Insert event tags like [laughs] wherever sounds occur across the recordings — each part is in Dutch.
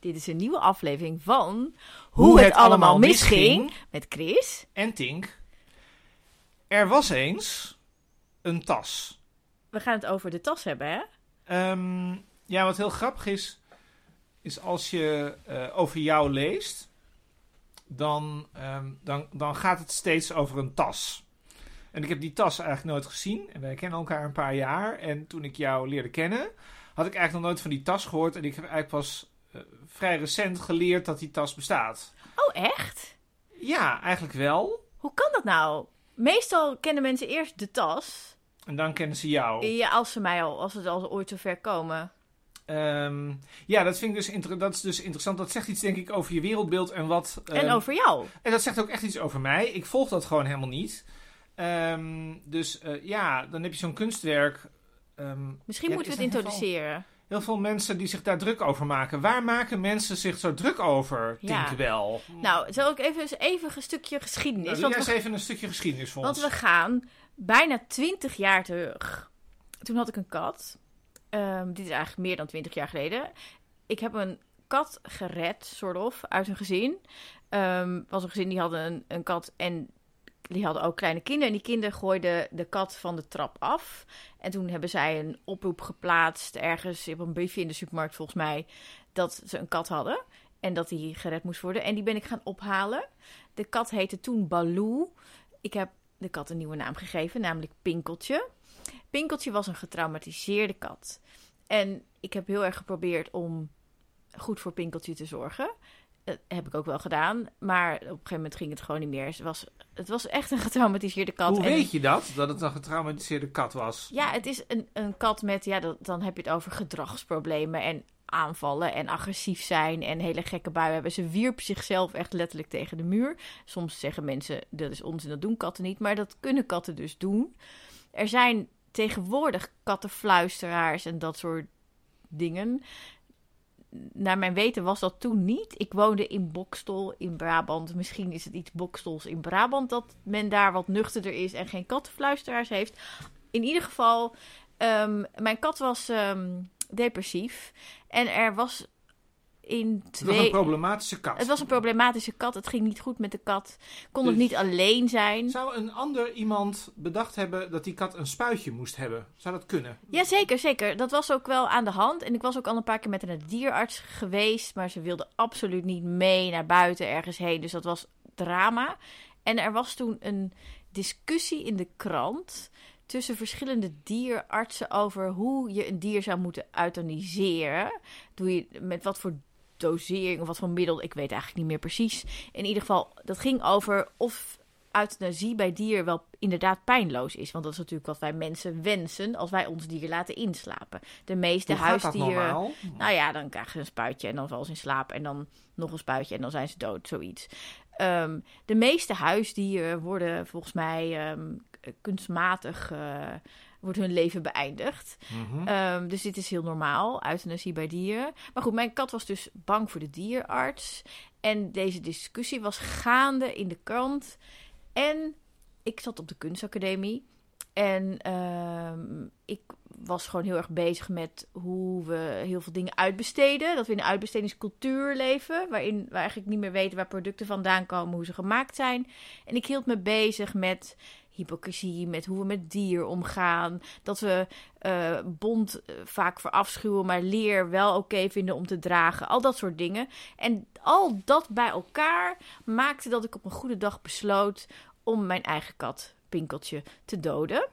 Dit is een nieuwe aflevering van Hoe, het, allemaal misging met Chris. En Tink. Er was eens een tas. We gaan het over de tas hebben, hè? Ehm, ja, wat heel grappig is, is als je eh, over jou leest, dan, ehm, dan, dan gaat het steeds over een tas. En ik heb die tas eigenlijk nooit gezien. En wij kennen elkaar een paar jaar. En toen ik jou leerde kennen, had ik eigenlijk nog nooit van die tas gehoord. En ik heb eigenlijk pas vrij recent geleerd dat die tas bestaat. Oh, echt? Ja, eigenlijk wel. Hoe kan dat nou? Meestal kennen mensen eerst de tas. En dan kennen ze jou. Ja, als ze mij al, als het al ooit zover komen. Ehm, ja, dat, vind ik dus dat is dus interessant. Dat zegt iets, denk ik, over je wereldbeeld en wat. En ehm, over jou. En dat zegt ook echt iets over mij. Ik volg dat gewoon helemaal niet. Ehm, dus eh, ja, dan heb je zo'n kunstwerk. Misschien ja, moeten we het er introduceren. Heel veel mensen die zich daar druk over maken. Waar maken mensen zich zo druk over? Ja. Denk wel. Nou, zal ik even, even een stukje geschiedenis. Nou, want we eens even een stukje geschiedenis voor Want ons. we gaan bijna 20 jaar terug. Toen had ik een kat. Ehm, dit is eigenlijk meer dan 20 jaar geleden. Ik heb een kat gered, soort of, uit een gezin. Ehm was een gezin die hadden een, een kat en die hadden ook kleine kinderen. En die kinderen gooiden de kat van de trap af. En toen hebben zij een oproep geplaatst, ergens op een briefje in de supermarkt volgens mij, dat ze een kat hadden. En dat die gered moest worden. En die ben ik gaan ophalen. De kat heette toen Baloo. Ik heb de kat een nieuwe naam gegeven, namelijk Pinkeltje. Pinkeltje was een getraumatiseerde kat. En ik heb heel erg geprobeerd om goed voor Pinkeltje te zorgen. Dat heb ik ook wel gedaan. Maar op een gegeven moment ging het gewoon niet meer. Het was, het was echt een getraumatiseerde kat. Hoe En- weet je dat? Dat het een getraumatiseerde kat was? ja, het is een, een kat met, ja, dat, dan heb je het over gedragsproblemen en aanvallen en agressief zijn en hele gekke buien hebben. Ze wierp zichzelf echt letterlijk tegen de muur. Soms zeggen mensen, dat is onzin, dat doen katten niet, maar dat kunnen katten dus doen. Er zijn tegenwoordig kattenfluisteraars en dat soort dingen. Naar mijn weten was dat toen niet. Ik woonde in Bokstol in Brabant. Misschien is het iets Bokstols in Brabant dat men daar wat nuchterder is en geen kattenfluisteraars heeft. In ieder geval, ehm, mijn kat was ehm, depressief. En er was in Het was een twee... problematische kat. Het was een problematische kat. Het ging niet goed met de kat. Kon het Dus- niet alleen zijn. Zou een ander iemand bedacht hebben dat die kat een spuitje moest hebben? Zou dat kunnen? Ja, zeker, zeker. Dat was ook wel aan de hand. En ik was ook al een paar keer met een dierarts geweest. Maar ze wilde absoluut niet mee naar buiten ergens heen. Dus dat was drama. En er was toen een discussie in de krant tussen verschillende dierartsen over hoe je een dier zou moeten euthaniseren. Doe je met wat voor dosering of wat voor middel, ik weet eigenlijk niet meer precies. In ieder geval, dat ging over of euthanasie bij dier wel inderdaad pijnloos is. Want dat is natuurlijk wat wij mensen wensen als wij ons dier laten inslapen. De meeste Hoe huisdieren. Nou ja, dan krijgen ze een spuitje en dan vallen ze in slaap. En dan nog een spuitje en dan zijn ze dood, zoiets. Ehm, de meeste huisdieren worden volgens mij ehm, kunstmatig... eh, wordt hun leven beëindigd. Mhm. Ehm, dus dit is heel normaal, euthanasie bij dieren. Maar goed, mijn kat was dus bang voor de dierarts. En deze discussie was gaande in de krant. En ik zat op de kunstacademie. En ehm, ik was gewoon heel erg bezig met hoe we heel veel dingen uitbesteden. Dat we in een uitbestedingscultuur leven. Waarin we eigenlijk niet meer weten waar producten vandaan komen, hoe ze gemaakt zijn. En ik hield me bezig met hypocrisie, met hoe we met dier omgaan. Dat we eh, bont eh, vaak voor afschuwen, maar leer wel oké vinden om te dragen. Al dat soort dingen. En al dat bij elkaar maakte dat ik op een goede dag besloot om mijn eigen kat, Pinkeltje, te doden.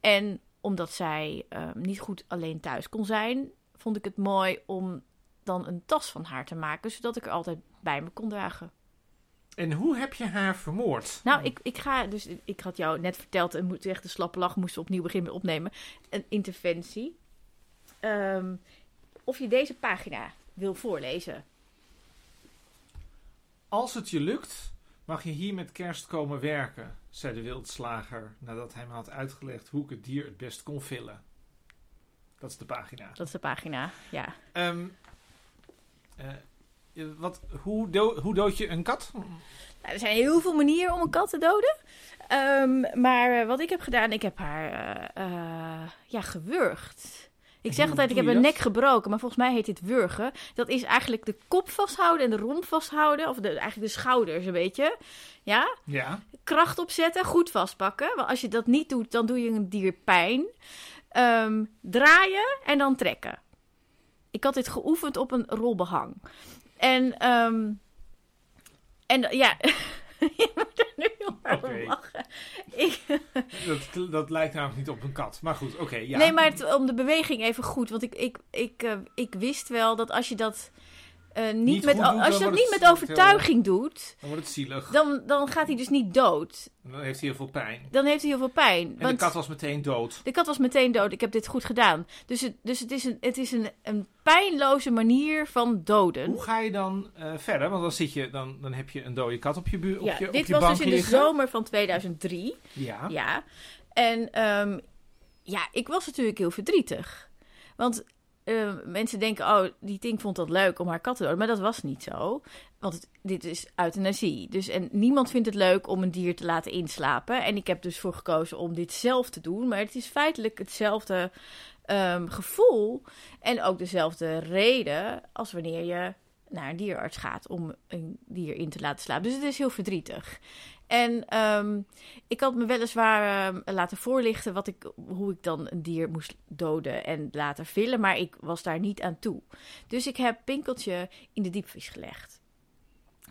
En omdat zij eh, niet goed alleen thuis kon zijn, vond ik het mooi om dan een tas van haar te maken, zodat ik er altijd bij me kon dragen. En hoe heb je haar vermoord? Nou, ik, ik ga dus, ik had jou net verteld, en moet echt de slappe lach moesten opnieuw beginnen opnemen. Een interventie. Ehm, of je deze pagina wil voorlezen. Als het je lukt, mag je hier met kerst komen werken, zei de wildslager nadat hij me had uitgelegd hoe ik het dier het best kon villen. Dat is de pagina. Dat is de pagina, ja. Eh, wat, hoe, do- hoe dood je een kat? Nou, er zijn heel veel manieren om een kat te doden. Ehm, maar eh, wat ik heb gedaan, ik heb haar eh, eh, ja, gewurgd. Ik zeg altijd, ik heb een nek gebroken, maar volgens mij heet dit wurgen. Dat is eigenlijk de kop vasthouden en de romp vasthouden. Of de, eigenlijk de schouders een beetje. Ja, Ja. kracht opzetten, goed vastpakken. Want als je dat niet doet, dan doe je een dier pijn. Ehm, draaien en dan trekken. Ik had dit geoefend op een rolbehang. En, ehm, en ja, [laughs] je moet er nu om Oké. lachen. Ik, [laughs] Dat, dat lijkt namelijk niet op een kat. Maar goed, oké. ja. Nee, maar het- om de beweging even goed. Want ik, ik, ik, eh, ik wist wel dat als je dat eh, niet, Niet met, als je dat niet met heel- overtuiging doet, Dan wordt het zielig. dan, dan gaat hij dus niet dood. Dan heeft hij heel veel pijn. Dan heeft hij heel veel pijn. En want de kat was meteen dood. de kat was meteen dood. Ik heb dit goed gedaan. Dus het, dus het is, een, het is een, een pijnloze manier van doden. Hoe ga je dan eh, verder? Want dan, zit je, dan, dan heb je een dode kat op je, bu- op Ja, je, op dit je was bank dus in de zomer van 2003. Ja. Ja. En ehm, ja, ik was natuurlijk heel verdrietig. Want eh, mensen denken, oh, die Tink vond dat leuk om haar kat te doden. Maar dat was niet zo. Want dit is euthanasie. Dus, en niemand vindt het leuk om een dier te laten inslapen. En ik heb dus voor gekozen om dit zelf te doen. Maar het is feitelijk hetzelfde ehm, gevoel. En ook dezelfde reden als wanneer je naar een dierarts gaat om een dier in te laten slapen. Dus het is heel verdrietig. En ehm, ik had me weliswaar ehm, laten voorlichten wat ik, hoe ik dan een dier moest doden en laten villen, maar ik was daar niet aan toe. Dus ik heb Pinkeltje in de diepvries gelegd.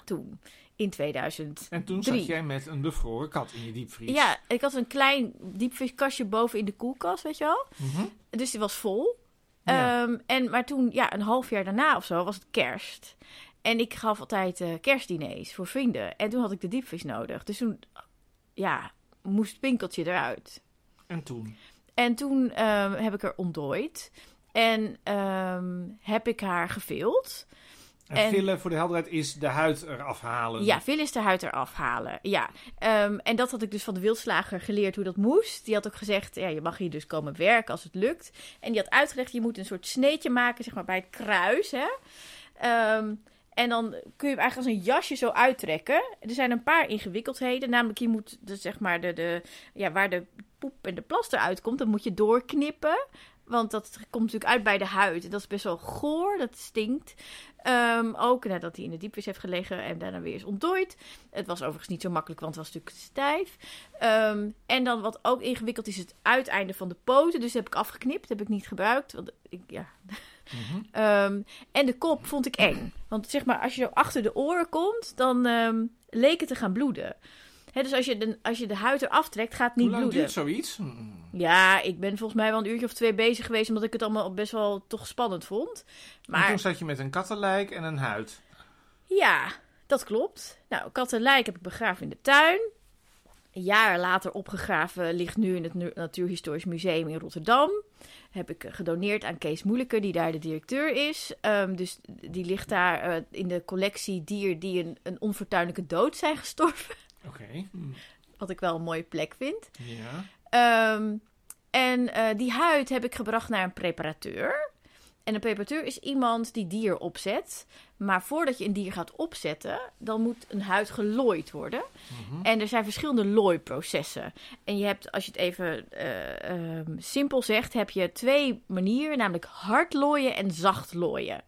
Toen, in 2000. En toen zat jij met een bevroren kat in je diepvries. Ja, ik had een klein diepvrieskastje boven in de koelkast, weet je wel. Mhm. Dus die was vol. Ja. Ehm, en, maar toen, ja, een half jaar daarna of zo, was het kerst. En ik gaf altijd kerstdiners voor vrienden. En toen had ik de diepvries nodig. Dus toen, ja, moest Pinkeltje eruit. En toen? En toen ehm, heb ik er ontdooid. En ehm, heb ik haar gevild. En, En- villen, voor de helderheid, is de huid eraf halen. Ja, veel is de huid eraf halen. Ja. Ehm, en dat had ik dus van de wildslager geleerd hoe dat moest. Die had ook gezegd, ja, je mag hier dus komen werken als het lukt. En die had uitgelegd, je moet een soort sneetje maken, zeg maar, bij het kruis, hè. Ehm, en dan kun je hem eigenlijk als een jasje zo uittrekken. Er zijn een paar ingewikkeldheden. Namelijk, je moet, de, zeg maar, de, de, ja, waar de poep en de plaster uitkomt, dan moet je doorknippen. Want dat komt natuurlijk uit bij de huid. En dat is best wel goor, dat stinkt. Ehm, ook nadat hij in de diepvries heeft gelegen en daarna weer is ontdooid. Het was overigens niet zo makkelijk, want het was natuurlijk stijf. Ehm, en dan wat ook ingewikkeld is, het uiteinde van de poten. Dus dat heb ik afgeknipt, heb ik niet gebruikt. Want ik, ja. Mhm. Ehm, en de kop vond ik eng. Want zeg maar, als je zo achter de oren komt, dan ehm, leek het te gaan bloeden. Dus als je, de, als je de huid eraf trekt, gaat het niet Hoe lang bloeden. duurt zoiets? Hmm. Ja, ik ben volgens mij wel een uurtje of twee bezig geweest, omdat ik het allemaal best wel toch spannend vond. En Maar toen zat je met een kattenlijk en een huid. ja, dat klopt. Nou, kattenlijk heb ik begraven in de tuin. Een jaar later opgegraven ligt nu in het Natuurhistorisch Museum in Rotterdam. Heb ik gedoneerd aan Kees Moeilijker, die daar de directeur is. Ehm, dus die ligt daar eh, in de collectie dier die een, een onfortuinlijke dood zijn gestorven. [laughs] Oké. Wat ik wel een mooie plek vind. Ja. Ehm, en eh, die huid heb ik gebracht naar een preparateur. En een preparateur is iemand die dier opzet. Maar voordat je een dier gaat opzetten, dan moet een huid gelooid worden. Mhm. En er zijn verschillende looiprocessen. En je hebt, als je het even eh, ehm, simpel zegt, heb je twee manieren, namelijk hard looien en zacht looien.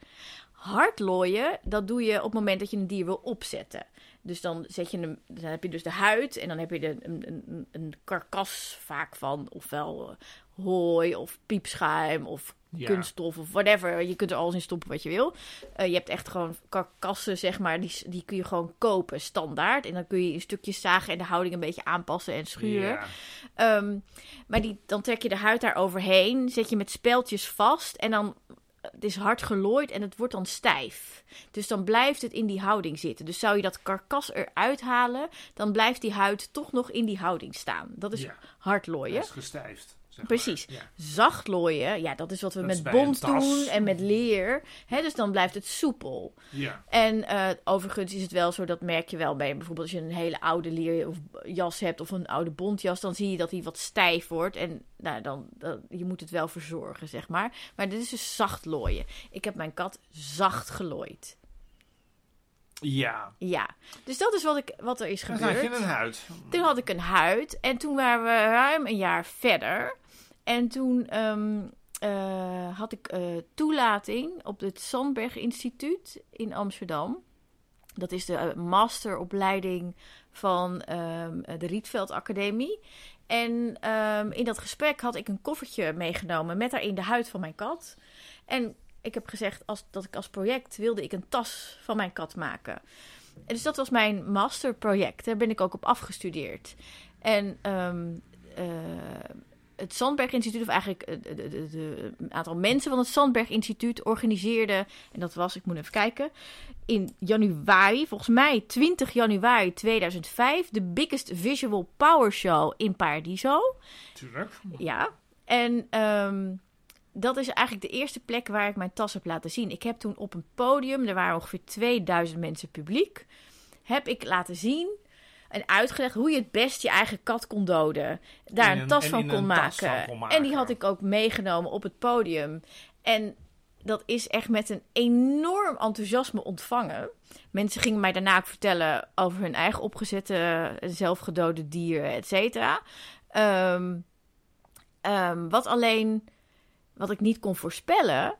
Hard looien, dat doe je op het moment dat je een dier wil opzetten. Dus dan, zet je hem, dan heb je dus de huid en dan heb je de, een, een, een karkas vaak van ofwel eh, hooi of piepschuim of Ja. kunststof of whatever. Je kunt er alles in stoppen wat je wil. Eh, je hebt echt gewoon karkassen, zeg maar, die, die kun je gewoon kopen standaard. En dan kun je in stukjes zagen en de houding een beetje aanpassen en schuren. Ja. Ehm, maar die, dan trek je de huid daar overheen, zet je met speltjes vast en dan het is hard gelooid en het wordt dan stijf. Dus dan blijft het in die houding zitten. Dus zou je dat karkas eruit halen, dan blijft die huid toch nog in die houding staan. Dat is Ja. hard looien. Dat is gestijfd. Zeg Precies. maar. Ja. Zacht looien, ja, dat is wat we Dat met tas. doen en met leer. Hè, dus dan blijft het soepel. Ja. En eh, overigens is het wel zo, dat merk je wel bij bijvoorbeeld als je een hele oude leer of jas hebt of een oude bontjas, dan zie je dat die wat stijf wordt. En nou, dan, dan, je moet het wel verzorgen, zeg maar. Maar dit is dus zacht looien. Ik heb mijn kat zacht gelooid. Ja. Ja, dus dat is wat, ik, wat er is gebeurd. had je een huid. Toen had ik een huid en toen waren we ruim een jaar verder. En toen ehm, eh, had ik eh, toelating op het Sandberg Instituut in Amsterdam. Dat is de eh, masteropleiding van ehm, de Rietveld Academie. En ehm, in dat gesprek had ik een koffertje meegenomen met daarin de huid van mijn kat. En ik heb gezegd als, dat ik als project wilde ik een tas van mijn kat maken. En dus dat was mijn masterproject. Daar ben ik ook op afgestudeerd. En ehm, eh, het Sandberg Instituut, of eigenlijk eh, een aantal mensen van het Sandberg Instituut organiseerde, en dat was, ik moet even kijken, in januari, volgens mij 20 januari 2005, de Biggest Visual Power Show in Paradiso. Tuurlijk. Ja, en ehm, dat is eigenlijk de eerste plek waar ik mijn tas heb laten zien. Ik heb toen op een podium, er waren ongeveer 2000 mensen publiek, heb ik laten zien en uitgelegd hoe je het best je eigen kat kon doden. Daar een, een- tas van kon, een tas van maken. En die had ik ook meegenomen op het podium. En dat is echt met een enorm enthousiasme ontvangen. Mensen gingen mij daarna ook vertellen over hun eigen opgezette, zelfgedode dieren, et cetera. Ehm, ehm, wat alleen, wat ik niet kon voorspellen,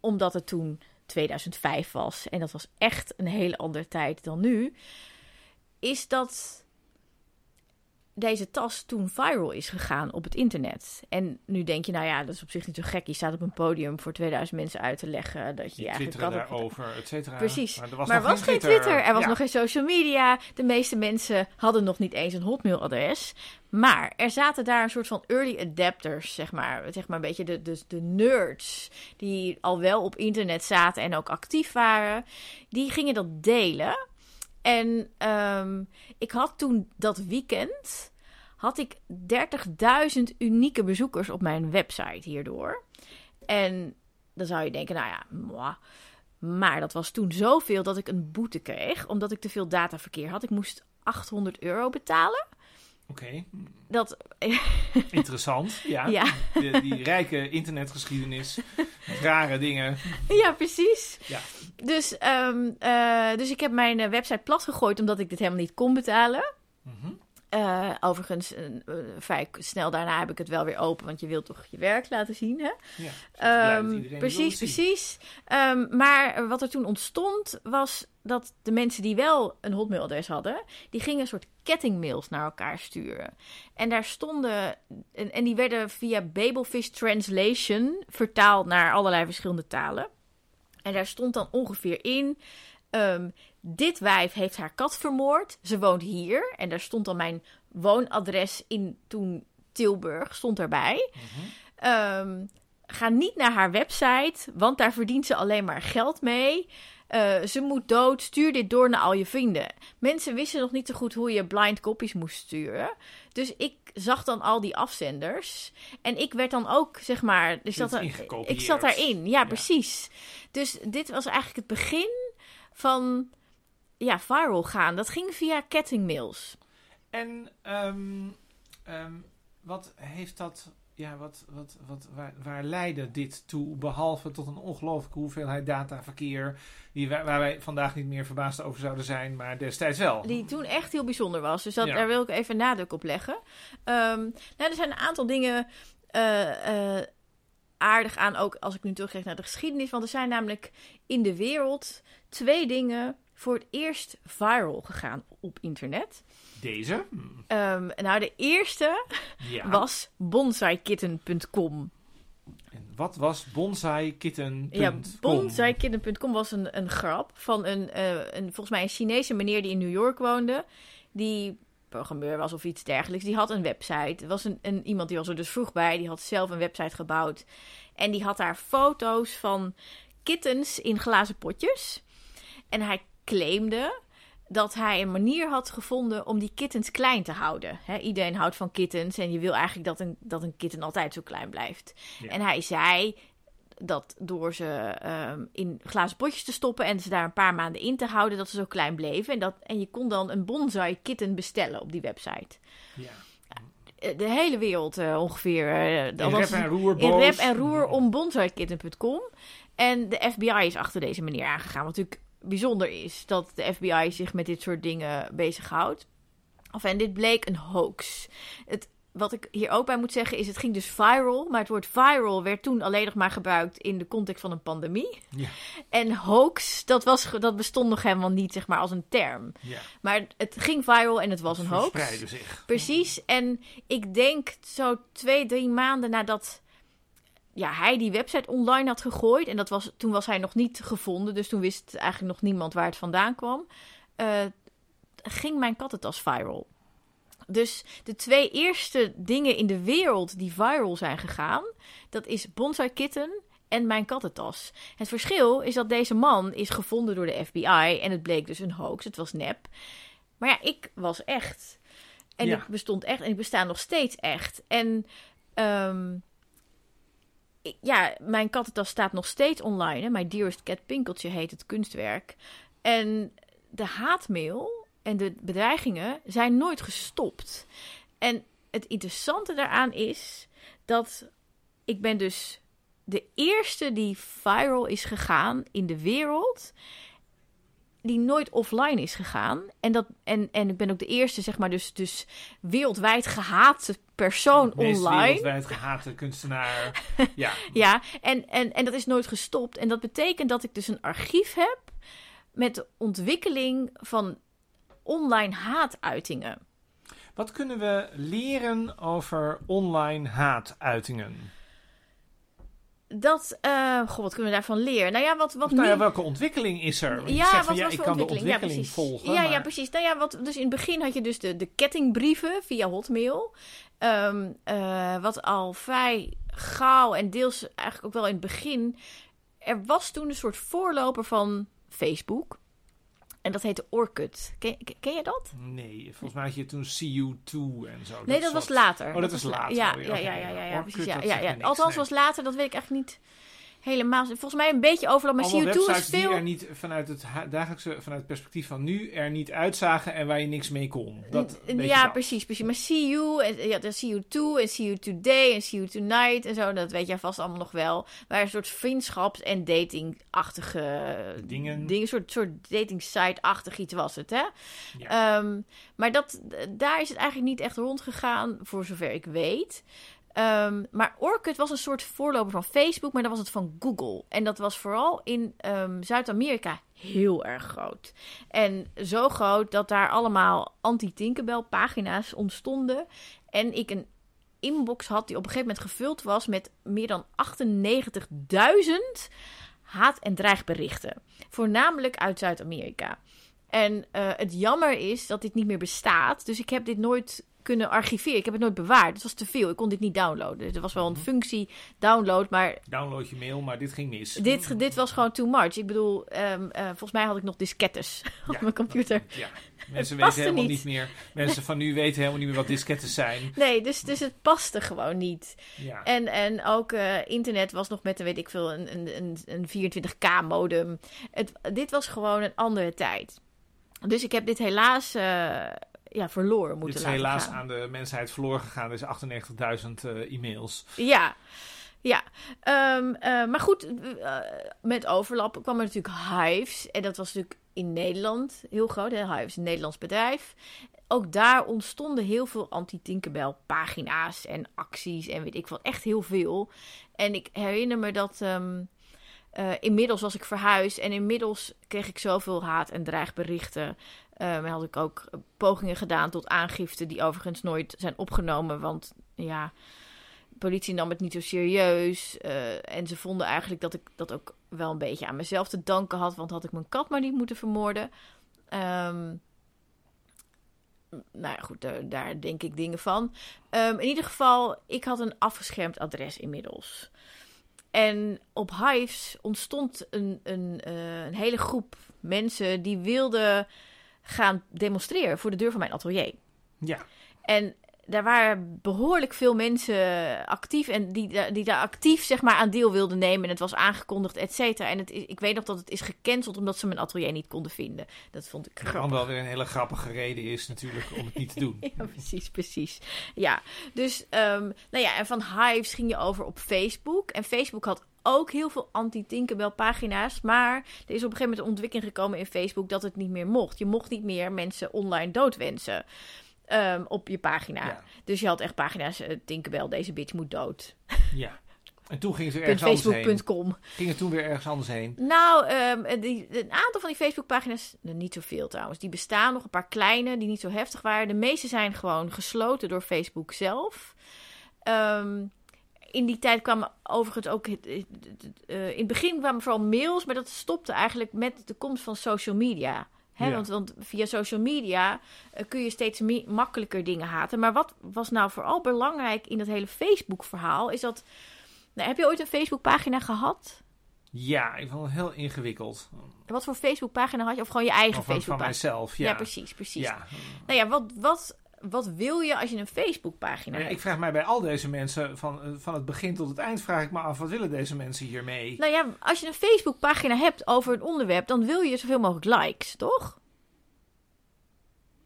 omdat het toen 2005 was en dat was echt een hele andere tijd dan nu, is dat deze tas toen viral is gegaan op het internet. En nu denk je, nou ja, dat is op zich niet zo gek. Je staat op een podium voor 2000 mensen uit te leggen dat je, eigenlijk hebt daarover, et cetera. Precies. Maar er was maar nog was geen Twitter, er was Ja. nog geen social media. De meeste mensen hadden nog niet eens een hotmailadres. Maar er zaten daar een soort van early adapters, zeg maar. Zeg maar een beetje de, de, de nerds die al wel op internet zaten en ook actief waren. Die gingen dat delen. En ehm, ik had toen dat weekend had ik 30.000 unieke bezoekers op mijn website hierdoor. En dan zou je denken, nou ja. Maar dat was toen zoveel dat ik een boete kreeg, omdat ik te veel dataverkeer had. Ik moest 800 euro betalen. Oké, Dat, [laughs] interessant. Ja. ja, De- die rijke internetgeschiedenis. rare dingen. ja, precies. Ja. Dus, ehm, eh, dus ik heb mijn eh, website platgegooid omdat ik dit helemaal niet kon betalen. Mhm. Eh, overigens, eh, vrij snel daarna heb ik het wel weer open, want je wilt toch je werk laten zien, hè? Ja. Ehm, precies, precies. Ehm, maar wat er toen ontstond, was dat de mensen die wel een hotmailadres hadden, die gingen een soort kettingmails naar elkaar sturen. En daar stonden, en, en die werden via Babelfish Translation vertaald naar allerlei verschillende talen. En daar stond dan ongeveer in. Ehm, dit wijf heeft haar kat vermoord. Ze woont hier. En daar stond dan mijn woonadres in toen Tilburg. Stond erbij. Mhm. Ehm, ga niet naar haar website, want daar verdient ze alleen maar geld mee. Eh, ze moet dood, stuur dit door naar al je vrienden. Mensen wisten nog niet zo goed hoe je blind copies moest sturen. Dus ik zag dan al die afzenders. En ik werd dan ook, zeg maar... Er, ingekopieerd. ik zat daarin, ja, precies. Dus dit was eigenlijk het begin van ja, viral gaan. Dat ging via kettingmails. En ehm, ehm, wat heeft dat, ja, wat, wat, wat, waar, waar leidde dit toe? Behalve tot een ongelooflijke hoeveelheid dataverkeer, die, waar, waar wij vandaag niet meer verbaasd over zouden zijn, maar destijds wel. Die toen echt heel bijzonder was. Dus dat, Ja. daar wil ik even nadruk op leggen. Ehm, nou, er zijn een aantal dingen eh, eh, aardig aan, ook als ik nu terugkijk naar de geschiedenis. Want er zijn namelijk in de wereld twee dingen voor het eerst viral gegaan op internet. Deze? Ehm, nou, de eerste Ja. was bonsaikitten.com. En wat was bonsaikitten.com? Ja, bonsaikitten.com was een, een grap van een, eh, een, volgens mij een Chinese meneer die in New York woonde. Die programmeur was of iets dergelijks. Die had een website. Er was een, een, iemand die was er dus vroeg bij. Die had zelf een website gebouwd. En die had daar foto's van kittens in glazen potjes. En hij claimde dat hij een manier had gevonden om die kittens klein te houden. Iedereen houdt van kittens en je wil eigenlijk dat een, dat een kitten altijd zo klein blijft. Ja. En hij zei dat door ze ehm, in glazen potjes te stoppen en ze daar een paar maanden in te houden, dat ze zo klein bleven. En, dat, en je kon dan een bonsai kitten bestellen op die website. Ja. Eh, De hele wereld eh, ongeveer. In dat rep was- en roer in rep en roer om bonsaikitten.com. En de FBI is achter deze meneer aangegaan. Wat natuurlijk bijzonder is dat de FBI zich met dit soort dingen bezighoudt. Of en dit bleek een hoax. Het wat ik hier ook bij moet zeggen is, het ging dus viral. Maar het woord viral werd toen alleen nog maar gebruikt in de context van een pandemie. Ja. En hoax, dat, was, dat bestond nog helemaal niet, zeg maar, als een term. Ja. Maar het ging viral en het was een hoax. Verspreiden zich. Precies. En ik denk zo twee, drie maanden nadat ja, hij die website online had gegooid. En dat was, toen was hij nog niet gevonden. Dus toen wist eigenlijk nog niemand waar het vandaan kwam. eh, ging mijn kattentas viral. Dus de twee eerste dingen in de wereld die viral zijn gegaan... dat is Bonsai Kitten en mijn kattentas. Het verschil is dat deze man is gevonden door de FBI... en het bleek dus een hoax, het was nep. Maar ja, ik was echt. En Ja. ik bestond echt en ik besta nog steeds echt. En ehm, ik- ja, mijn kattentas staat nog steeds online. Hè? My Dearest Cat Pinkeltje heet het kunstwerk. En de haatmail en de bedreigingen zijn nooit gestopt. En het interessante daaraan is dat ik ben dus de eerste die viral is gegaan in de wereld die nooit offline is gegaan. En, dat, en, en ik ben ook de eerste, zeg maar, dus, dus wereldwijd gehate persoon online. wereldwijd gehate kunstenaar. [laughs] ja. Ja, en, en, en dat is nooit gestopt. En dat betekent dat ik dus een archief heb met de ontwikkeling van online haatuitingen. Wat kunnen we leren over online haatuitingen? Dat, goh, wat kunnen we daarvan leren? Nou ja, wat, wat Nou ja, nu- welke ontwikkeling is er? Want je Ja, zegt wat, van, ja, wat ik kan de ontwikkeling? ontwikkeling ja, precies. volgen. Ja, ja, precies. Nou ja, wat, dus in het begin had je dus de, de kettingbrieven via Hotmail. Ehm, eh, wat al vrij gauw en deels eigenlijk ook wel in het begin. Er was toen een soort voorloper van Facebook. En dat heette Orkut. Ken, ken, je dat? Nee, volgens mij had je toen CU2 en zo. Nee, dat was later. Oh, dat was la- later. Ja, ja, ja, ja, ja. precies. Ja, dat ja, ja. Althans, was later, dat weet ik eigenlijk niet helemaal. Volgens mij een beetje overal, maar Allemaal CO2 is websites die veel... er niet vanuit het dagelijkse, vanuit het perspectief van nu er niet uitzagen en waar je niks mee kon. Dat, ja, dat. precies, precies. Maar CU, en, ja, de CU2 en CU Today en CU Tonight en zo, dat weet jij vast allemaal nog wel. Waar een soort vriendschaps- en datingachtige Dingen. dingen soort, soort dating site-achtig iets was het, hè? Ja. Ehm, maar dat, daar is het eigenlijk niet echt rondgegaan, voor zover ik weet. Ehm, maar Orkut was een soort voorloper van Facebook, maar dan was het van Google. En dat was vooral in ehm, Zuid-Amerika heel erg groot. En zo groot dat daar allemaal anti-Tinkerbell pagina's ontstonden. En ik een inbox had die op een gegeven moment gevuld was met meer dan 98.000 haat- en dreigberichten. Voornamelijk uit Zuid-Amerika. En eh, het jammer is dat dit niet meer bestaat. Dus ik heb dit nooit kunnen archiveren. Ik heb het nooit bewaard. Het was te veel. Ik kon dit niet downloaden. Er was wel een functie download, maar Download je mail, maar dit ging mis. dit, dit was gewoon too much. Ik bedoel, ehm, eh, volgens mij had ik nog diskettes [laughs] op mijn computer. Ja, [laughs] mensen weten helemaal niet. niet meer. Mensen van nu weten helemaal niet meer wat disketten zijn. [laughs] Nee, dus, dus het paste gewoon niet. Ja. En, en ook eh, internet was nog met, een, weet ik veel, een, een, een, een 24k modem. Het, dit was gewoon een andere tijd. Dus ik heb dit helaas eh, ja, verloren Dit moeten is laten helaas gaan. aan de mensheid verloren gegaan. Dus 98.000 eh, e-mails. Ja, ja. Ehm, eh, maar goed, eh, met overlap kwam er natuurlijk Hives. En dat was natuurlijk in Nederland heel groot. Hè? Hives is een Nederlands bedrijf. Ook daar ontstonden heel veel anti-Tinkerbell pagina's en acties en weet ik wat. Echt heel veel. En ik herinner me dat... ehm, eh, inmiddels was ik verhuisd en inmiddels kreeg ik zoveel haat- en dreigberichten. En had ik ook pogingen gedaan tot aangifte, die overigens nooit zijn opgenomen. Want ja, de politie nam het niet zo serieus. eh, en ze vonden eigenlijk dat ik dat ook wel een beetje aan mezelf te danken had. Want had ik mijn kat maar niet moeten vermoorden. Ehm, nou ja, goed, daar, daar denk ik dingen van. Ehm, in ieder geval, ik had een afgeschermd adres inmiddels. En op Hives ontstond een, een, eh, een hele groep mensen die wilden gaan demonstreren voor de deur van mijn atelier. Ja. En daar waren behoorlijk veel mensen actief en die, die daar actief zeg maar, aan deel wilden nemen. En het was aangekondigd, et cetera. En het is, ik weet nog dat het is gecanceld omdat ze mijn atelier niet konden vinden. Dat vond ik grappig. wel weer een hele grappige reden is natuurlijk om het niet te doen. [laughs] Ja, precies, precies. Ja, dus, ehm, nou ja, en van Hives ging je over op Facebook. En Facebook had ook heel veel anti-Tinkerbell pagina's. Maar er is op een gegeven moment een ontwikkeling gekomen in Facebook dat het niet meer mocht. Je mocht niet meer mensen online doodwensen. ehm, op je pagina. Ja. Dus je had echt pagina's, Tinkerbell, deze bitch moet dood. ja. En toen ging ze ergens anders heen. Facebook.com. Ging het toen weer ergens anders heen. Nou, ehm, die, een aantal van die Facebookpagina's, nou, niet zoveel trouwens, die bestaan nog. Een paar kleine die niet zo heftig waren. De meeste zijn gewoon gesloten door Facebook zelf. Ehm, in die tijd kwamen overigens ook. eh, in het begin kwamen vooral mails, maar dat stopte eigenlijk met de komst van social media. Hè, Ja. want, want via social media eh, kun je steeds makkelijker dingen haten. Maar wat was nou vooral belangrijk in dat hele Facebook-verhaal? Is dat. Nou, heb je ooit een Facebook-pagina gehad? Ja, ik vond het heel ingewikkeld. Wat voor Facebookpagina had je? Of gewoon je eigen Van, van Facebookpagina? mijzelf, ja. Ja. precies, precies. Ja. Nou ja, wat, wat, wat wil je als je een Facebookpagina ja, hebt? ik vraag mij bij al deze mensen, van, van het begin tot het eind, vraag ik me af, wat willen deze mensen hiermee? Nou ja, als je een Facebookpagina hebt over een onderwerp, dan wil je zoveel mogelijk likes, toch?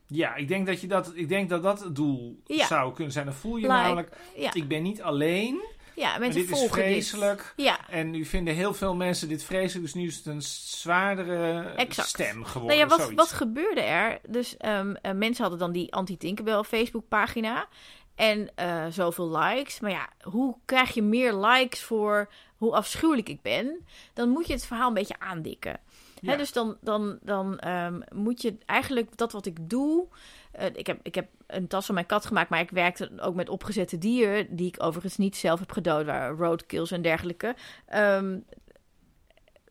Ja, ik denk dat, je dat, ik denk dat dat het doel Ja. zou kunnen zijn. Dan voel je Like, namelijk, Ja, ik ben niet alleen, ja mensen dit is volgen vreselijk. dit. Ja, En nu vinden heel veel mensen dit vreselijk, dus nu is het een zwaardere Exact. stem geworden. nou ja, wat, wat gebeurde er? Dus ehm, eh, mensen hadden dan die anti-Tinkerbell Facebookpagina en eh, zoveel likes. Maar ja, hoe krijg je meer likes voor hoe afschuwelijk ik ben? Dan moet je het verhaal een beetje aandikken. Hè, Ja. dus dan, dan, dan ehm, moet je eigenlijk dat wat ik doe. Eh, ik, heb, ik heb een tas van mijn kat gemaakt, maar ik werkte ook met opgezette dieren. Die ik overigens niet zelf heb gedood, waar roadkills en dergelijke. Ehm,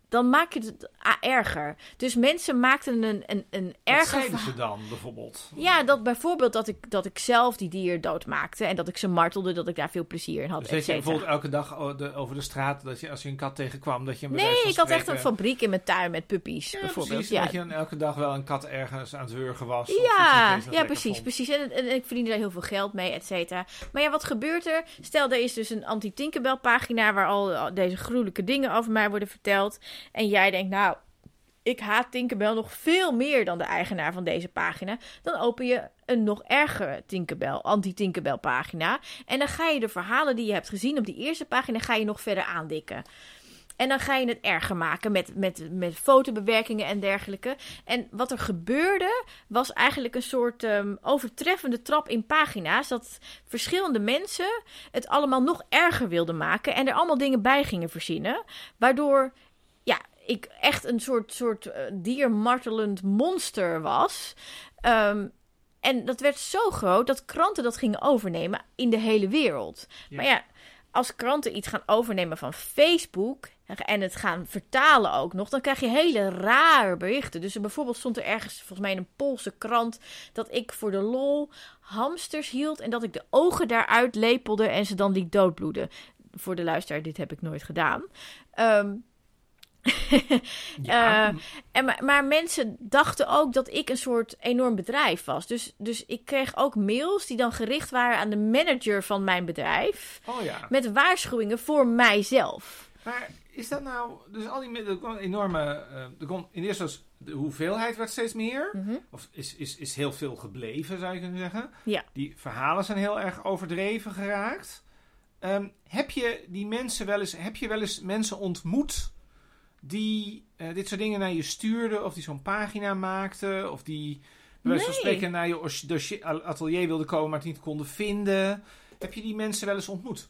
dan maak je het a- erger. Dus mensen maakten een, een, een Wat erger verhaal. ze dan bijvoorbeeld? Ja, dat bijvoorbeeld dat ik, dat ik zelf die dier doodmaakte. En dat ik ze martelde, dat ik daar veel plezier in had. Dus dat je bijvoorbeeld elke dag over de straat, dat je als je een kat tegenkwam, dat je hem Nee, ik had echt een fabriek in mijn tuin met puppies, Ja, bijvoorbeeld. precies. Ja, Dat je dan elke dag wel een kat ergens aan het wurgen was. Ja, ja precies, vond. precies. En, en ik verdiende daar heel veel geld mee, et cetera. Maar ja, wat gebeurt er? Stel, er is dus een anti-Tinkerbell pagina... waar al deze gruwelijke dingen over mij worden verteld. En jij denkt, nou, ik haat Tinkerbell nog veel meer dan de eigenaar van deze pagina. Dan open je een nog ergere Tinkerbell, anti-Tinkerbell pagina. En dan ga je de verhalen die je hebt gezien op die eerste pagina... ga je nog verder aandikken. En dan ga je het erger maken met, met, met fotobewerkingen en dergelijke. En wat er gebeurde, was eigenlijk een soort ehm, overtreffende trap in pagina's. Dat verschillende mensen het allemaal nog erger wilden maken. En er allemaal dingen bij gingen verzinnen. Waardoor ik echt een soort, soort eh, diermartelend monster was. Ehm, en dat werd zo groot dat kranten dat gingen overnemen in de hele wereld. Ja. Maar ja, als kranten iets gaan overnemen van Facebook en het gaan vertalen ook nog, dan krijg je hele rare berichten. Dus er bijvoorbeeld stond er ergens, volgens mij in een Poolse krant, dat ik voor de lol hamsters hield en dat ik de ogen daaruit lepelde en ze dan liet doodbloeden. Voor de luisteraar, dit heb ik nooit gedaan. Ehm, [laughs] Ja. Eh, en maar, maar mensen dachten ook dat ik een soort enorm bedrijf was. Dus, dus ik kreeg ook mails die dan gericht waren aan de manager van mijn bedrijf. oh ja. Met waarschuwingen voor mijzelf. Maar is dat nou... Dus al die... Er kwam een enorme... eh, er kwam in eerste was de hoeveelheid werd steeds meer. Mhm. Of is, is, is heel veel gebleven, zou je kunnen zeggen. Ja. Die verhalen zijn heel erg overdreven geraakt. Ehm, heb je die mensen wel eens... Heb je wel eens mensen ontmoet... die eh, dit soort dingen naar je stuurden... of die zo'n pagina maakten... of die bij wijze van spreken naar je atelier wilden komen... maar het niet konden vinden... Heb je die mensen wel eens ontmoet?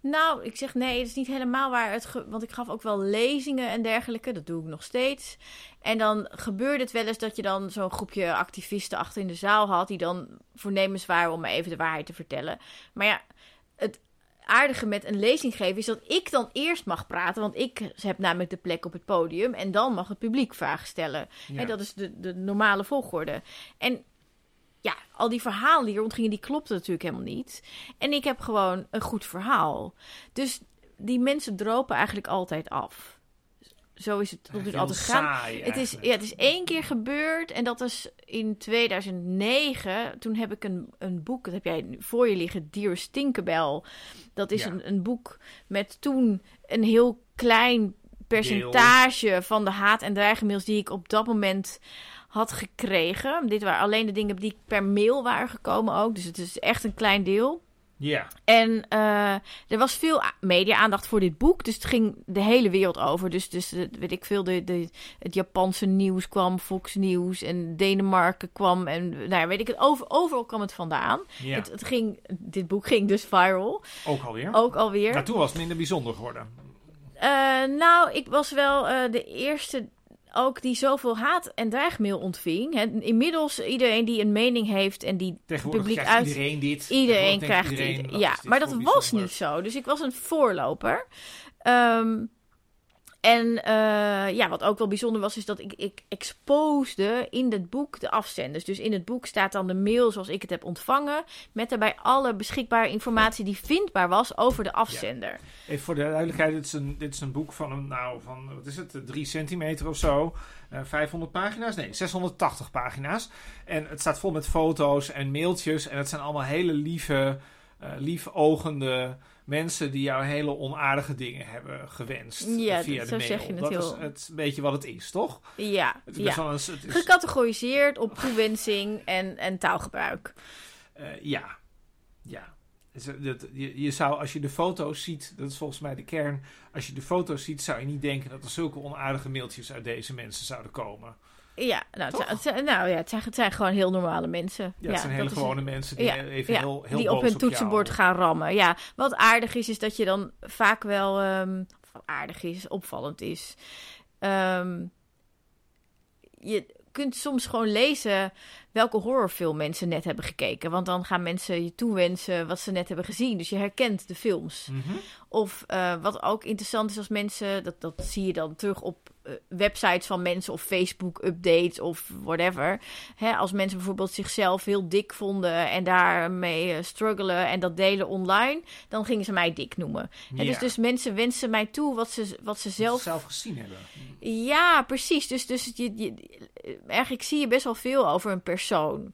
Nou, ik zeg nee, het is niet helemaal waar. Het want ik gaf ook wel lezingen en dergelijke. Dat doe ik nog steeds. En dan gebeurde het wel eens dat je dan zo'n groepje activisten achter in de zaal had. die dan voornemens waren om me even de waarheid te vertellen. Maar ja, het aardige met een lezing geven is dat ik dan eerst mag praten. Want ik heb namelijk de plek op het podium. En dan mag het publiek vragen stellen. Ja. Hè, dat is de, de normale volgorde. En ja, al die verhalen die rondgingen, die klopten natuurlijk helemaal niet. En ik heb gewoon een goed verhaal. Dus die mensen dropen eigenlijk altijd af. Zo is het tot nu toe altijd gegaan. Het is, ja, het is één keer gebeurd en dat is in 2009. Toen heb ik een, een boek, dat heb jij voor je liggen, Dear Tinkerbell. Dat is Ja. een, een boek met toen een heel klein percentage van de haat- en dreigemails die ik op dat moment had gekregen. Dit waren alleen de dingen die per mail waren gekomen ook, dus het is echt een klein deel. Ja. En eh, er was veel media-aandacht voor dit boek. Dus het ging de hele wereld over. Dus, dus eh, weet ik veel, de, de, het Japanse nieuws kwam, Fox News en Denemarken kwam. En nou ja, weet ik het, over, overal kwam het vandaan. ja. Het, het ging, dit boek ging dus viral. Ook alweer. Ook alweer. Maar toen was het minder bijzonder geworden. Eh, nou, ik was wel de eerste ook die zoveel haat en dreigmail ontving. Hè. Inmiddels iedereen die een mening heeft en die publiek uit... iedereen dit. Iedereen krijgt iedereen, dit. Ja, maar dat was niet zo. Dus ik was een voorloper. Ehm, en eh, ja, wat ook wel bijzonder was, is dat ik, ik exposede in het boek de afzenders. Dus in het boek staat dan de mail zoals ik het heb ontvangen. Met daarbij alle beschikbare informatie die vindbaar was over de afzender. Even voor de duidelijkheid, dit is een, dit is een boek van, een, nou, van wat is het, drie centimeter of zo. Eh 500 pagina's? Nee, 680 pagina's. En het staat vol met foto's en mailtjes. En het zijn allemaal hele lieve, eh liefogende mensen die jou hele onaardige dingen hebben gewenst. eh, Ja, via dat- de zo mail. zeg je het dat heel- is het beetje wat het is, toch? Ja, Het is ja. wel een, het is, Gecategoriseerd op toewensing en, en taalgebruik. Eh, ja, ja. Dus, eh, je zou, als je de foto's ziet, dat is volgens mij de kern. Als je de foto's ziet, zou je niet denken dat er zulke onaardige mailtjes uit deze mensen zouden komen. Ja, nou, het Toch? zijn, het zijn- nou ja, het zijn, het zijn gewoon heel normale mensen. Ja, het zijn hele is- gewone mensen die ja, even heel, heel die boos op hun jou- toetsenbord gaan rammen. Ja, wat aardig is, is dat je dan vaak wel... ehm, aardig is, opvallend is. Ehm, je kunt soms gewoon lezen welke horrorfilm mensen net hebben gekeken. Want dan gaan mensen je toewensen wat ze net hebben gezien. Dus je herkent de films. Mhm. Of eh, wat ook interessant is als mensen, dat, dat zie je dan terug op websites van mensen of Facebook-updates of whatever. Hè, als mensen bijvoorbeeld zichzelf heel dik vonden en daarmee eh, struggelen en dat delen online, dan gingen ze mij dik noemen. Dus, dus mensen wensen mij toe wat ze, wat ze wat zelf ze zelf gezien hebben. ja, precies. Dus, dus je, je, eigenlijk zie je best wel veel over een persoon.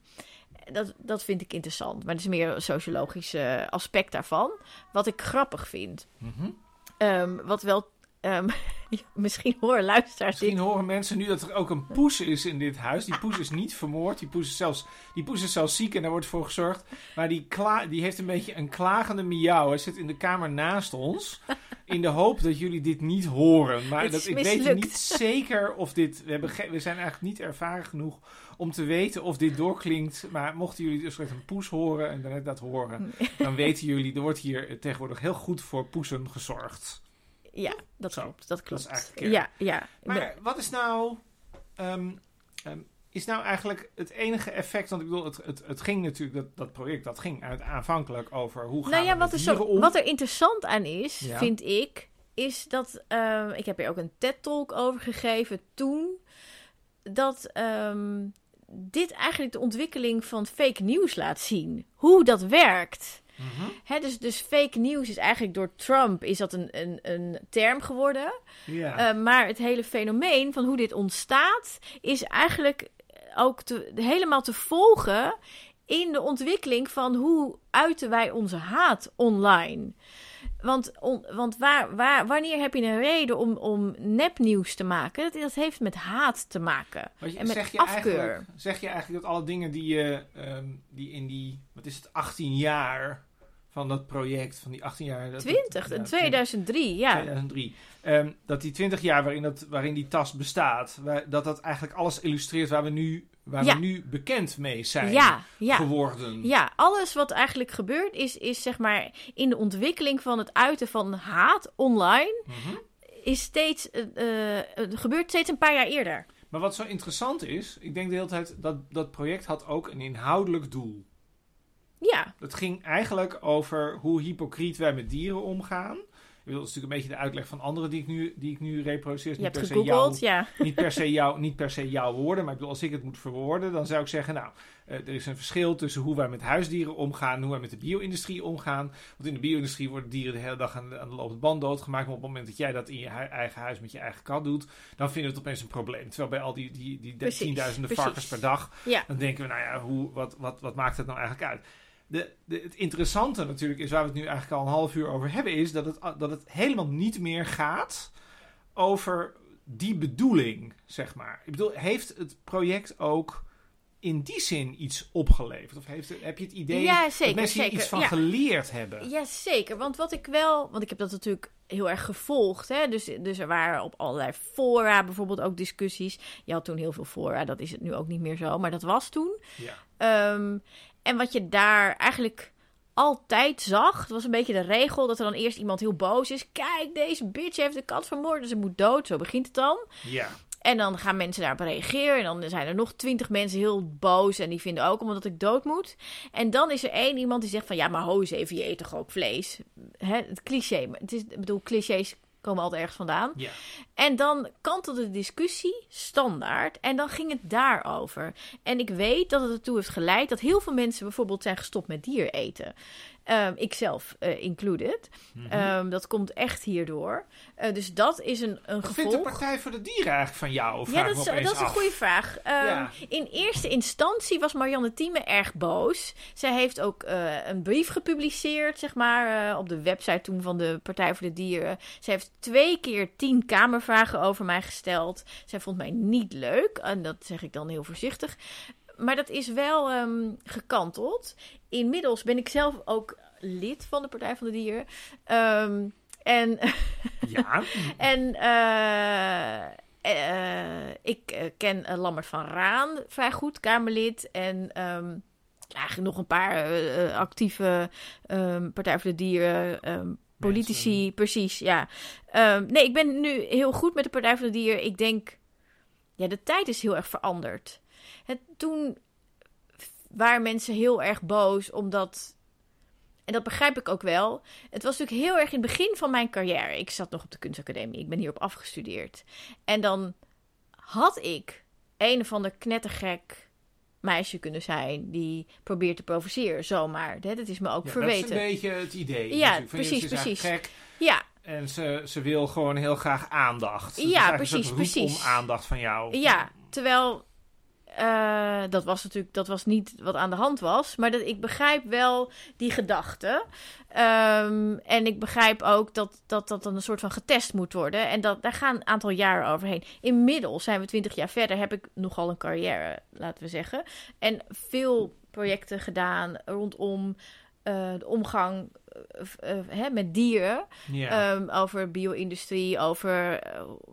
Dat, dat vind ik interessant. Maar dat is meer een sociologisch eh, aspect daarvan. Wat ik grappig vind. Mhm. Ehm, wat wel... ehm, [laughs] misschien horen luisteraars dit. Misschien horen mensen nu dat er ook een poes is in dit huis. Die poes is niet vermoord. Die poes is zelfs, die poes is zelfs ziek en daar wordt voor gezorgd. Maar die, kla die heeft een beetje een klagende miauw. Hij zit in de kamer naast ons. [laughs] In de hoop dat jullie dit niet horen. Maar dat, ik weet niet zeker of dit... We, hebben we zijn eigenlijk niet ervaren genoeg om te weten of dit doorklinkt. Maar mochten jullie dus echt een poes horen en dat horen... dan weten jullie, er wordt hier tegenwoordig heel goed voor poesen gezorgd. Ja, dat Zo, klopt. Dat klopt. eigenlijk de kern. ja, ja. Maar wat is nou. ehm, ehm, is nou eigenlijk het enige effect? Want ik bedoel, het, het, het ging natuurlijk, dat, dat project, dat ging uit, aanvankelijk over hoe gaan nou ja, we wat er, zo, om. wat er interessant aan is, Ja. vind ik, is dat. ehm, ik heb hier ook een TED-talk over gegeven toen. Dat dit eigenlijk de ontwikkeling van fake nieuws laat zien. Hoe dat werkt. Mhm. Hè, dus, dus fake nieuws is eigenlijk door Trump is dat een, een, een term geworden. Ja. Eh, maar het hele fenomeen van hoe dit ontstaat, is eigenlijk ook te, helemaal te volgen in de ontwikkeling van hoe uiten wij onze haat online. Want, on- want waar, waar, wanneer heb je een reden om, om nepnieuws te maken? Dat, dat heeft met haat te maken. Je- en met zeg, je afkeur. zeg je eigenlijk dat alle dingen die je ehm, die in die, wat is het, 18 jaar van dat project, van die 18 jaar. dat- 20, ja, in 2003, ja. 2003. Ehm, dat die 20 jaar waarin, dat, waarin die tas bestaat, waar, dat dat eigenlijk alles illustreert waar we nu, waar Ja. we nu bekend mee zijn Ja, ja. geworden. Ja, alles wat eigenlijk gebeurt is, is zeg maar in de ontwikkeling van het uiten van haat online Mhm. is steeds, het gebeurt steeds een paar jaar eerder. Maar wat zo interessant is, ik denk de hele tijd dat dat project had ook een inhoudelijk doel. Ja, Het ging eigenlijk over hoe hypocriet wij met dieren omgaan. Ik bedoel, dat is natuurlijk een beetje de uitleg van anderen die ik nu, die ik nu reproduceer. je Niet hebt per se jouw- gegoogeld, ja. [laughs] niet, per se jouw, niet per se jouw woorden, maar ik bedoel, als ik het moet verwoorden, dan zou ik zeggen, nou, eh, er is een verschil tussen hoe wij met huisdieren omgaan en hoe wij met de bio-industrie omgaan. Want in de bio-industrie worden dieren de hele dag aan de, aan de lopende band doodgemaakt. Maar op het moment dat jij dat in je hu- eigen huis met je eigen kat doet, dan vinden we het opeens een probleem. Terwijl bij al die, die, die de- Precies, tienduizenden precies. varkens per dag, Ja. dan denken we, nou ja, hoe, wat, wat, wat maakt het nou eigenlijk uit? De, het interessante natuurlijk is, waar we het nu eigenlijk al een half uur over hebben, is dat het, dat het helemaal niet meer gaat over die bedoeling, zeg maar. Ik bedoel, heeft het project ook in die zin iets opgeleverd? Of heeft, heb je het idee Ja, dat zeker, mensen hier zeker. iets van Ja. geleerd hebben? Ja, zeker. Want wat ik wel... Want ik heb dat natuurlijk heel erg gevolgd. Hè? Dus, dus er waren op allerlei fora bijvoorbeeld ook discussies. Je had toen heel veel fora. Dat is het nu ook niet meer zo. Maar dat was toen. Ja. Ehm, en wat je daar eigenlijk altijd zag, het was een beetje de regel dat er dan eerst iemand heel boos is. Kijk, deze bitch heeft de kat vermoord, dus ze moet dood. Zo begint het dan. ja. En dan gaan mensen daarop reageren. En dan zijn er nog twintig mensen heel boos. En die vinden ook omdat ik dood moet. En dan is er één iemand die zegt van... Ja, maar ho eens even, je eet toch ook vlees? Hè, het cliché. Het is, ik bedoel, clichés komen altijd ergens vandaan. Ja. En dan kantelde de discussie standaard. En dan ging het daarover. En ik weet dat het ertoe heeft geleid dat heel veel mensen bijvoorbeeld zijn gestopt met dier eten. Ehm, ikzelf eh, included. Mhm. Ehm, dat komt echt hierdoor. Eh, dus dat is een, een Wat vindt de gevolg. Partij voor de Dieren eigenlijk van jou? Vraag Ja, dat is, dat is een goede vraag. Ehm, Ja. In eerste instantie was Marianne Thieme erg boos. Zij heeft ook eh, een brief gepubliceerd, zeg maar, op de website toen van de Partij voor de Dieren. Zij heeft twee keer tien kamervragen over mij gesteld. Zij vond mij niet leuk, en dat zeg ik dan heel voorzichtig. Maar dat is wel ehm, gekanteld. Inmiddels ben ik zelf ook lid van de Partij van de Dieren. Ehm, en [laughs] Ja, en eh, eh, ik eh, ken eh, Lammert van Raan vrij goed, Kamerlid. En ehm, eigenlijk nog een paar actieve Partij voor de Dieren. Politici, Mensen. precies, ja. Nee, ik ben nu heel goed met de Partij voor de Dieren. Ik denk, ja, de tijd is heel erg veranderd. Het, toen waren mensen heel erg boos, omdat... En dat begrijp ik ook wel. Het was natuurlijk heel erg in het begin van mijn carrière. Ik zat nog op de kunstacademie. Ik ben hierop afgestudeerd. En dan had ik een of ander knettergek meisje kunnen zijn... die probeert te provoceren, zomaar. Dat is me ook ja dat verweten. is een beetje het idee. Ja, precies, precies. gek Ja, en ze, ze wil gewoon heel graag aandacht. Ja, precies, precies. om aandacht van jou. Ja, terwijl eh, dat was natuurlijk dat was niet wat aan de hand was. Maar dat, ik begrijp wel die gedachte. Ehm, en ik begrijp ook dat, dat dat dan een soort van getest moet worden. En dat, daar gaan een aantal jaren overheen. Inmiddels zijn we twintig jaar verder. Heb ik nogal een carrière, laten we zeggen. En veel projecten gedaan rondom eh, de omgang eh, hè, met dieren. Ehm, over bio-industrie, over,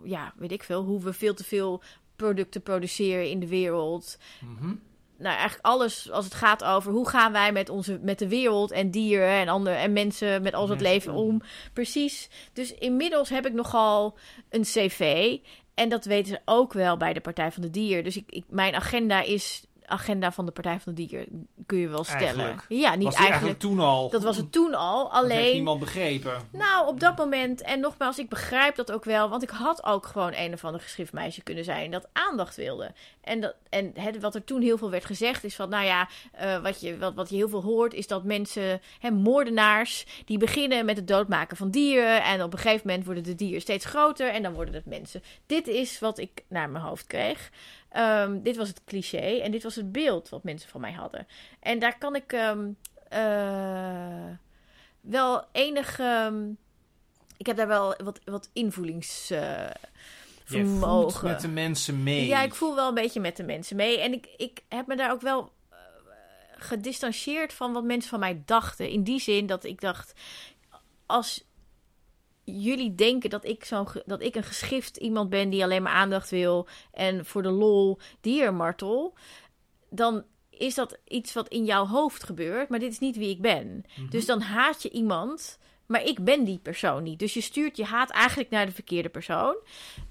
ja, weet ik veel, hoe we veel te veel producten produceren in de wereld. Mhm. Nou, eigenlijk alles als het gaat over hoe gaan wij met, onze, met de wereld en dieren en, andere, en mensen met al het leven om. om. Precies. Dus inmiddels heb ik nogal een cv. En dat weten ze ook wel bij de Partij van de Dier. Dus ik, ik, mijn agenda is agenda van de Partij van de Dier, kun je wel stellen. Eigenlijk. Ja, niet eigenlijk. eigenlijk toen al? Dat was het toen al. Dat heeft Alleen. niemand begrepen. Nou, op dat moment, en nogmaals, ik begrijp dat ook wel, want ik had ook gewoon een of ander geschriftmeisje kunnen zijn dat aandacht wilde. En, dat, en het, wat er toen heel veel werd gezegd is van, nou ja, eh, wat, je, wat, wat je heel veel hoort is dat mensen, hè, moordenaars, die beginnen met het doodmaken van dieren en op een gegeven moment worden de dieren steeds groter en dan worden het mensen. Dit is wat ik naar mijn hoofd kreeg. Ehm, dit was het cliché en dit was het beeld wat mensen van mij hadden. En daar kan ik ehm, eh, wel enig. ehm, ik heb daar wel wat, wat invoelings. eh, Je voelt vermogen. met de mensen mee. Ja, ik voel wel een beetje met de mensen mee. En ik, ik heb me daar ook wel eh, gedistanceerd van wat mensen van mij dachten. In die zin dat ik dacht, als jullie denken dat ik, zo'n dat ik een geschift iemand ben die alleen maar aandacht wil en voor de lol diermartel, dan is dat iets wat in jouw hoofd gebeurt, maar dit is niet wie ik ben. Mhm. Dus dan haat je iemand, maar ik ben die persoon niet. Dus je stuurt je haat eigenlijk naar de verkeerde persoon.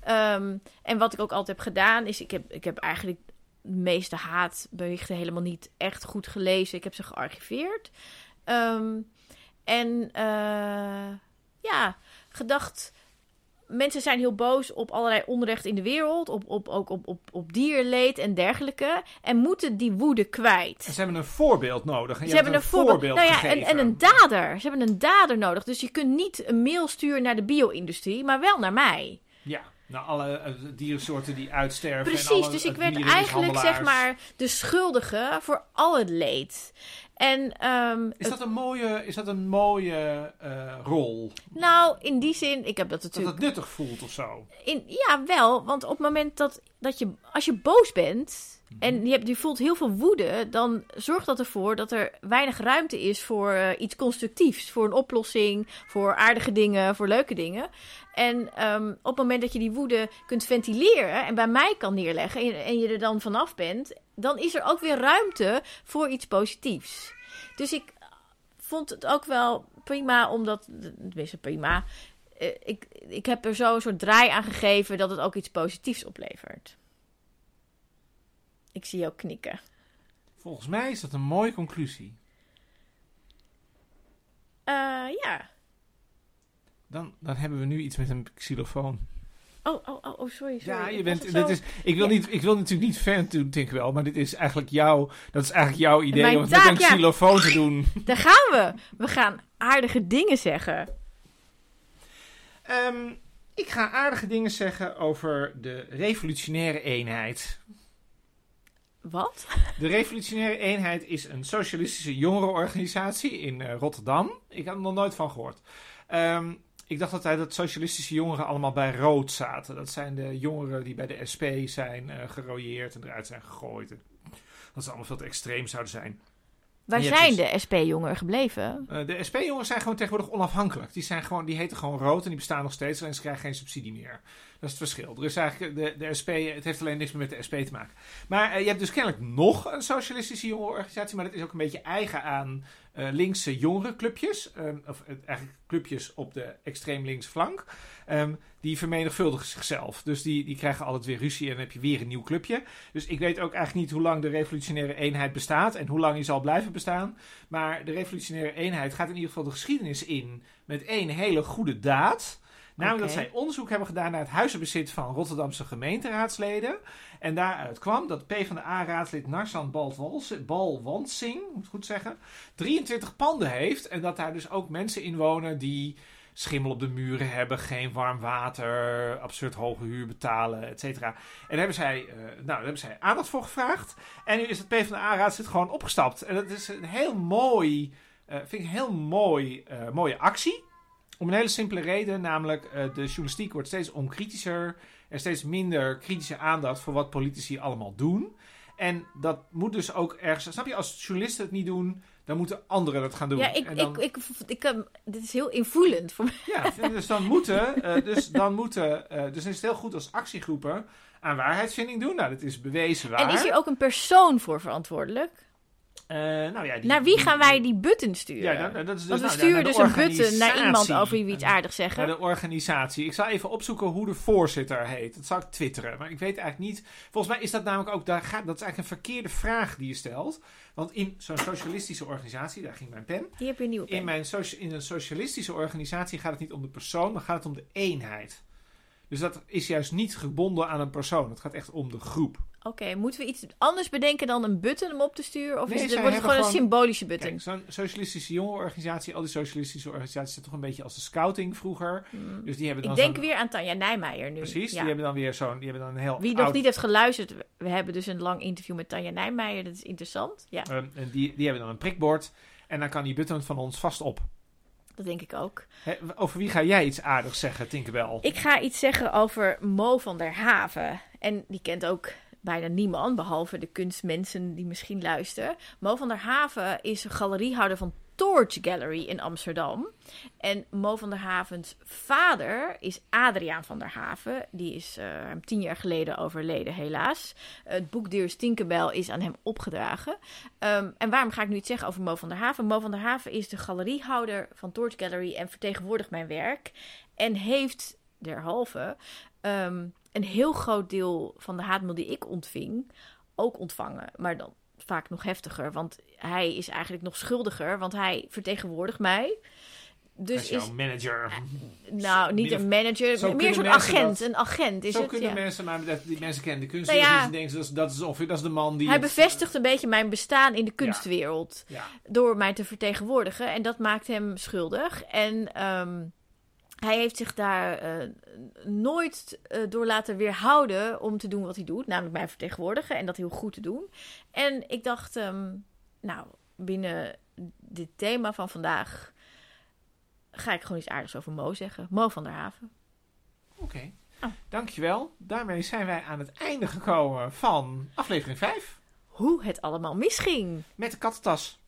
Ehm, en wat ik ook altijd heb gedaan, is ik heb, ik heb eigenlijk de meeste haatberichten helemaal niet echt goed gelezen. Ik heb ze gearchiveerd. Ehm, en eh, ja, gedacht. Mensen zijn heel boos op allerlei onrecht in de wereld, op, op, ook op, op, op dierleed en dergelijke. En moeten die woede kwijt. Ze hebben een voorbeeld nodig. En Ze hebben een voorbeeld. nou ja, en, en een dader. Ze hebben een dader nodig. Dus je kunt niet een mail sturen naar de bio-industrie, maar wel naar mij. Ja, nou alle eh, diersoorten die uitsterven. en Precies, alle, dus eh, ik werd eigenlijk zeg maar de schuldige voor al het leed. En ehm, Is dat een mooie, is dat een mooie eh, rol? nou, in die zin, ik heb dat Dat natuurlijk. het nuttig voelt of zo? In, ja, wel, want op het moment dat, dat je, als je boos bent, en je, hebt, je voelt heel veel woede, dan zorgt dat ervoor dat er weinig ruimte is voor eh, iets constructiefs. Voor een oplossing, voor aardige dingen, voor leuke dingen. En ehm, op het moment dat je die woede kunt ventileren en bij mij kan neerleggen en, en je er dan vanaf bent, dan is er ook weer ruimte voor iets positiefs. Dus ik vond het ook wel prima, omdat, tenminste prima, eh, ik, ik heb er zo een soort draai aan gegeven dat het ook iets positiefs oplevert. Ik zie jou knikken. Volgens mij is dat een mooie conclusie. Eh, ja. Dan, dan hebben we nu iets met een xylofoon. Oh, oh, oh, oh sorry, sorry. Ja, je Ik bent, dit is, ik, wil Ja. niet, ik wil natuurlijk niet fan doen, denk ik wel, maar dit is eigenlijk jouw, dat is eigenlijk jouw idee Mijn om het met taak, een ja. xylofoon te doen. [laughs] Daar gaan we. We gaan aardige dingen zeggen. Ehm, ik ga aardige dingen zeggen over de revolutionaire eenheid. Wat? De Revolutionaire Eenheid is een socialistische jongerenorganisatie in eh, Rotterdam. Ik had er nog nooit van gehoord. Ehm, ik dacht altijd dat socialistische jongeren allemaal bij rood zaten. Dat zijn de jongeren die bij de SP zijn eh gerooieerd en eruit zijn gegooid. Dat ze allemaal veel te extreem zouden zijn. Waar zijn dus- de SP-jongeren gebleven? Eh, de SP-jongeren zijn gewoon tegenwoordig onafhankelijk. Die, zijn gewoon, die heten gewoon rood en die bestaan nog steeds. Alleen ze krijgen geen subsidie meer. Dat is het verschil. Er is eigenlijk de, de SP, het heeft alleen niks meer met de SP te maken. Maar eh, je hebt dus kennelijk nog een socialistische jongerenorganisatie. Maar dat is ook een beetje eigen aan eh, linkse jongerenclubjes. eh, of eh, eigenlijk clubjes op de extreem links flank. Ehm, die vermenigvuldigen zichzelf. Dus die, die krijgen altijd weer ruzie en dan heb je weer een nieuw clubje. Dus ik weet ook eigenlijk niet hoe lang de revolutionaire eenheid bestaat. En hoe lang die zal blijven bestaan. Maar de revolutionaire eenheid gaat in ieder geval de geschiedenis in met één hele goede daad. Namelijk dat zij onderzoek hebben gedaan naar het huizenbezit van Rotterdamse gemeenteraadsleden. En daaruit kwam dat PvdA-raadslid Narsan Balwansing, moet ik goed zeggen, 23 panden heeft. En dat daar dus ook mensen in wonen die schimmel op de muren hebben, geen warm water, absurd hoge huur betalen, et cetera. En daar hebben zij, eh, nou, hebben zij aandacht voor gevraagd. En nu is het PvdA-raadslid gewoon opgestapt. En dat is een heel mooi, eh, vind ik een heel mooi, eh, mooie actie. Om een hele simpele reden, namelijk de journalistiek wordt steeds onkritischer. Er steeds minder kritische aandacht voor wat politici allemaal doen. En dat moet dus ook ergens... Snap je, als journalisten het niet doen, dan moeten anderen het gaan doen. Ja, ik, En dan- ik, ik, ik, ehm, dit is heel invoelend voor mij. ja, [laughs] dus dan moeten, eh, dus dan moeten, eh, dus dan is het heel goed als actiegroepen aan waarheidsvinding doen. Nou, dat is bewezen waar. En is hier ook een persoon voor verantwoordelijk? Eh, nou ja, die- Naar wie gaan wij die button sturen? Ja, dat, dat is dus Want we nou, sturen naar dus een button naar iemand over wie we iets aardigs Naar zeggen. de organisatie. Ik zal even opzoeken hoe de voorzitter heet. Dat zou ik twitteren. Maar ik weet eigenlijk niet. Volgens mij is dat namelijk ook. Daar gaat, dat is eigenlijk een verkeerde vraag die je stelt. Want in zo'n socialistische organisatie. Daar ging mijn pen. Hier heb je een nieuwe pen. In, mijn in een socialistische organisatie gaat het niet om de persoon. Maar gaat het om de eenheid. Dus dat is juist niet gebonden aan een persoon. Het gaat echt om de groep. Oké, moeten we iets anders bedenken dan een button om op te sturen? Of Nee, is het, wordt het gewoon een symbolische button? Zo'n socialistische jongerenorganisatie. Al die socialistische organisaties zijn toch een beetje als de scouting vroeger. Hmm. Dus die hebben dan Ik denk weer aan Tanja Nijmeijer nu. Precies, Ja. die hebben dan weer zo'n, die hebben dan een heel Wie nog niet heeft geluisterd, we hebben dus een lang interview met Tanja Nijmeijer. Dat is interessant. Ja, ehm, en die, die hebben dan een prikbord en dan kan die button van ons vast op. dat denk ik ook. Over wie ga jij iets aardigs zeggen, Tinkerbell? Ik ga iets zeggen over Mo van der Haven. En die kent ook bijna niemand, behalve de kunstmensen die misschien luisteren. Mo van der Haven is galeriehouder van Torch Gallery in Amsterdam. En Mo van der Havens vader is Adriaan van der Haven. Die is ruim tien jaar geleden overleden, helaas. Het boek Dear Tinkerbell is aan hem opgedragen. Ehm, en waarom ga ik nu iets zeggen over Mo van der Haven? Mo van der Haven is de galeriehouder van Torch Gallery en vertegenwoordigt mijn werk. En heeft derhalve ehm, een heel groot deel van de haatmail die ik ontving ook ontvangen. Maar dan vaak nog heftiger, want hij is eigenlijk nog schuldiger, want hij vertegenwoordigt mij. Dus is jouw manager. nou, niet of- een manager, Zo meer kunnen zo'n agent. dat- Een agent is Zo het, kunnen ja. mensen, maar die mensen kennen de kunst. Nou ja. en denken dat is, dat, is ongeveer, dat is de man die... Hij het- bevestigt een beetje mijn bestaan in de kunstwereld. Ja. door mij te vertegenwoordigen. En dat maakt hem schuldig. En ehm, hij heeft zich daar eh, nooit eh, door laten weerhouden om te doen wat hij doet. Namelijk mij vertegenwoordigen en dat heel goed te doen. En ik dacht, ehm, nou, binnen dit thema van vandaag ga ik gewoon iets aardigs over Mo zeggen. Mo van der Haven. Oké. Oh. Dankjewel. Daarmee zijn wij aan het einde gekomen van aflevering 5. Hoe het allemaal misging. Met de kattentas.